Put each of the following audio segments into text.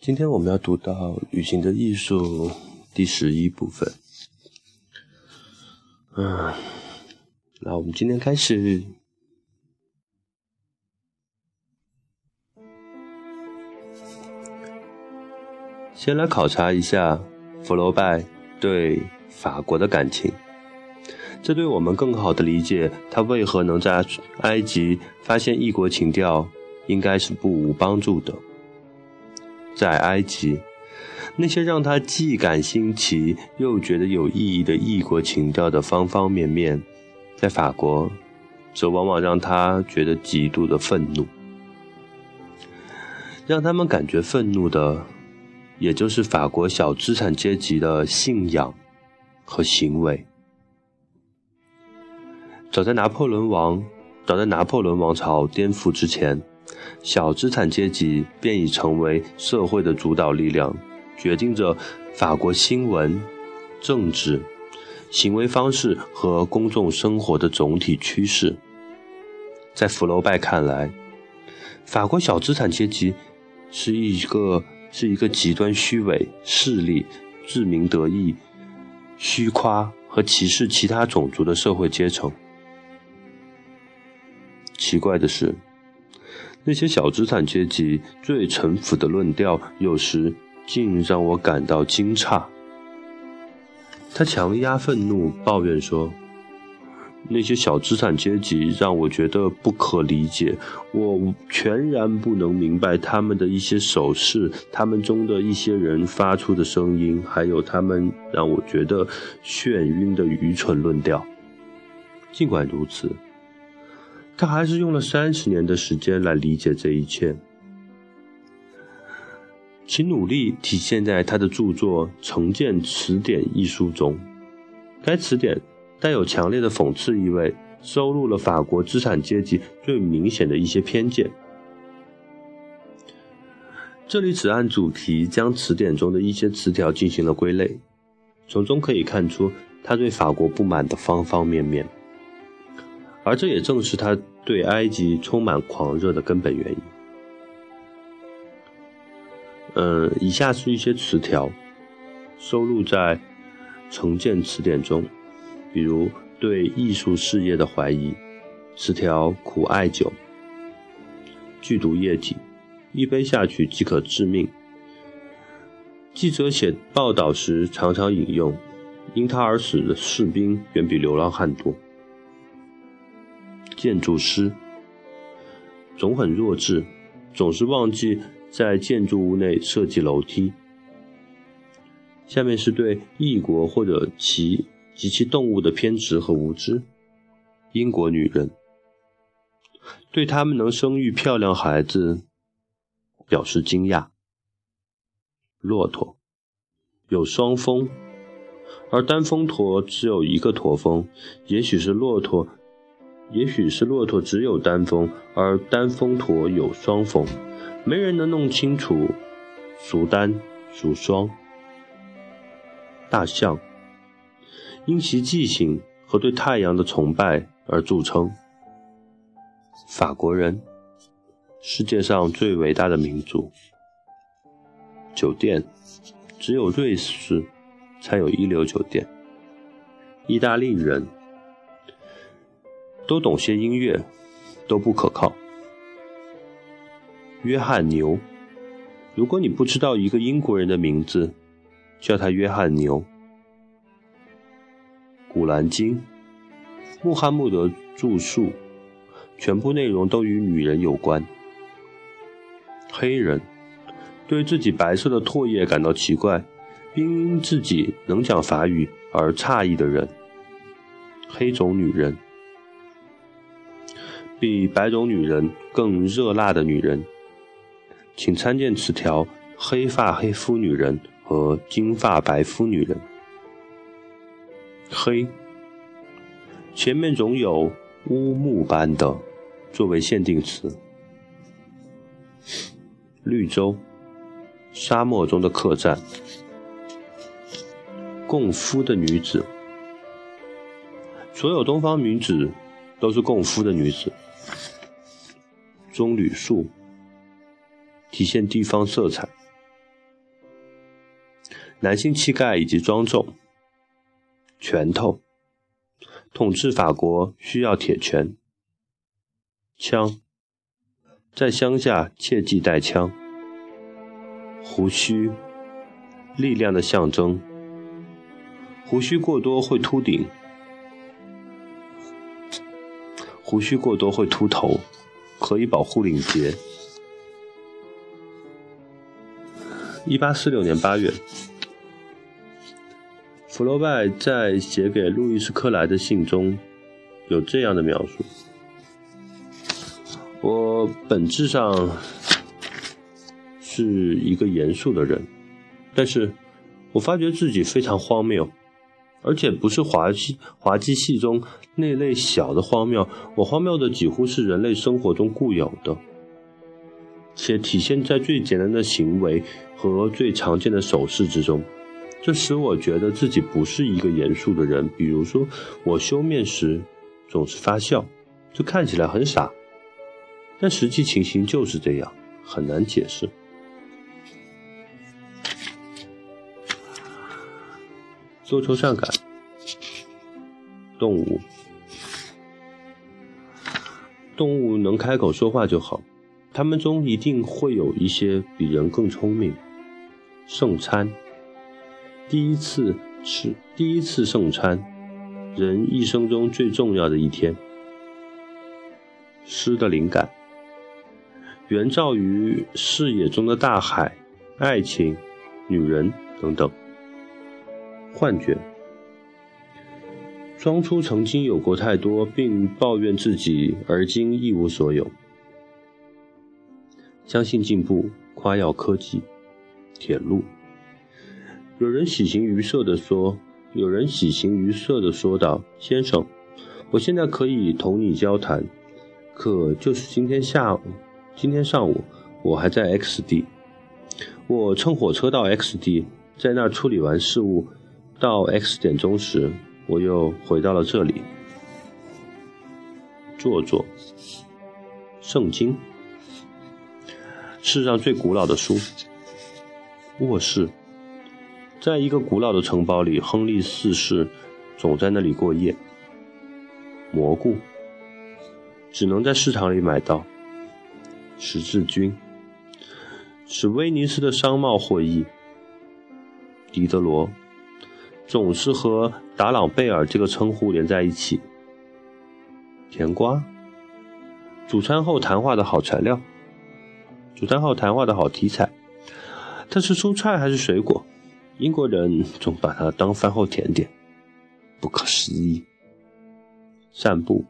今天我们要读到《旅行的艺术》第十一部分。嗯，那我们今天开始。先来考察一下佛罗拜对法国的感情，这对我们更好的理解他为何能在埃及发现异国情调，应该是不无帮助的。在埃及，那些让他既感新奇又觉得有意义的异国情调的方方面面，在法国，则往往让他觉得极度的愤怒。让他们感觉愤怒的，也就是法国小资产阶级的信仰和行为。早在拿破仑王，早在拿破仑王朝颠覆之前。小资产阶级便已成为社会的主导力量，决定着法国新闻、政治、行为方式和公众生活的总体趋势。在福楼拜看来，法国小资产阶级是一个是一个极端虚伪、势利、自鸣得意、虚夸和歧视其他种族的社会阶层。奇怪的是。那些小资产阶级最城府的论调，有时竟让我感到惊诧。他强压愤怒，抱怨说：“那些小资产阶级让我觉得不可理解，我全然不能明白他们的一些手势，他们中的一些人发出的声音，还有他们让我觉得眩晕的愚蠢论调。”尽管如此。他还是用了三十年的时间来理解这一切，其努力体现在他的著作《成见词典》一书中。该词典带有强烈的讽刺意味，收录了法国资产阶级最明显的一些偏见。这里只按主题将词典中的一些词条进行了归类，从中可以看出他对法国不满的方方面面。而这也正是他对埃及充满狂热的根本原因。嗯，以下是一些词条，收录在《成见词典》中，比如对艺术事业的怀疑，词条苦艾酒，剧毒液体，一杯下去即可致命。记者写报道时常常引用，因他而死的士兵远比流浪汉多。建筑师总很弱智，总是忘记在建筑物内设计楼梯。下面是对异国或者其及其动物的偏执和无知。英国女人对他们能生育漂亮孩子表示惊讶。骆驼有双峰，而单峰驼只有一个驼峰，也许是骆驼。也许是骆驼只有单峰，而单峰驼有双峰，没人能弄清楚孰单孰双。大象因其记性和对太阳的崇拜而著称。法国人，世界上最伟大的民族。酒店只有瑞士才有一流酒店。意大利人。都懂些音乐，都不可靠。约翰牛，如果你不知道一个英国人的名字，叫他约翰牛。古兰经，穆罕默德著述，全部内容都与女人有关。黑人，对自己白色的唾液感到奇怪，并因自己能讲法语而诧异的人。黑种女人。比白种女人更热辣的女人，请参见词条：黑发黑肤女人和金发白肤女人。黑，前面总有乌木般的作为限定词。绿洲，沙漠中的客栈。共夫的女子，所有东方女子都是共夫的女子。棕榈树体现地方色彩。男性气概以及庄重。拳头，统治法国需要铁拳。枪，在乡下切忌带枪。胡须，力量的象征。胡须过多会秃顶，胡须过多会秃头，何以保护领结。一八四六年八月，福楼拜在写给路易斯·克莱的信中有这样的描述：“我本质上是一个严肃的人，但是我发觉自己非常荒谬。”而且不是滑稽滑稽戏中那类小的荒谬，我荒谬的几乎是人类生活中固有的，且体现在最简单的行为和最常见的手势之中。这使我觉得自己不是一个严肃的人。比如说，我修面时总是发笑，这看起来很傻，但实际情形就是这样，很难解释。多愁善感，动物，动物能开口说话就好，它们中一定会有一些比人更聪明。圣餐，第一次吃，第一次圣餐，人一生中最重要的一天。诗的灵感，源照于视野中的大海、爱情、女人等等。幻觉，装出曾经有过太多，并抱怨自己而今一无所有。相信进步，夸耀科技，铁路。有人喜形于色地说：“有人喜形于色地说道，先生，我现在可以同你交谈，可就是今天下午，今天上午，我还在 X 地。我乘火车到 X 地，在那儿处理完事务。”到 X 点钟时，我又回到了这里。坐坐，圣经，世上最古老的书。卧室，在一个古老的城堡里，亨利四世总在那里过夜。蘑菇，只能在市场里买到。十字军，使威尼斯的商贸获益。狄德罗。总是和达朗贝尔这个称呼连在一起。甜瓜，煮餐后谈话的好材料，煮餐后谈话的好题材。它是蔬菜还是水果？英国人总把它当饭后甜点，不可思议。散步，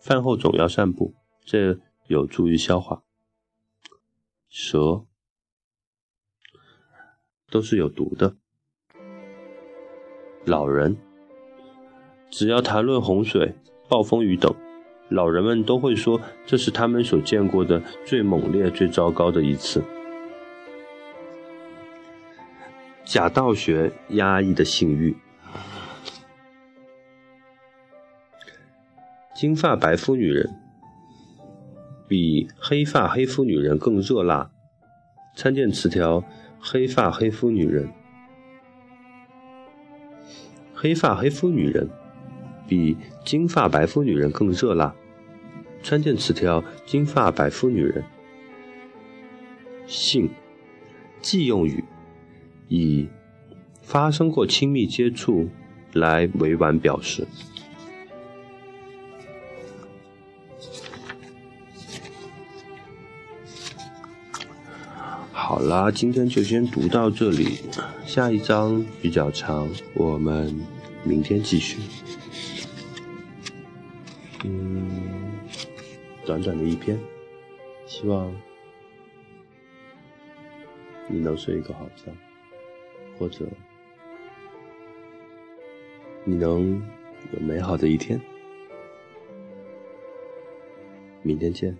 饭后总要散步，这有助于消化。蛇，都是有毒的。老人，只要谈论洪水、暴风雨等，老人们都会说这是他们所见过的最猛烈、最糟糕的一次。假道学压抑的性欲，金发白肤女人比黑发黑肤女人更热辣。参见词条：黑发黑肤女人。黑发黑肤女人比金发白肤女人更热辣。参见词条：金发白肤女人。性，忌用语，以发生过亲密接触来委婉表示。好啦，今天就先读到这里，下一章比较长，我们明天继续。嗯，短短的一篇，希望你能睡一个好觉，或者你能有美好的一天。明天见。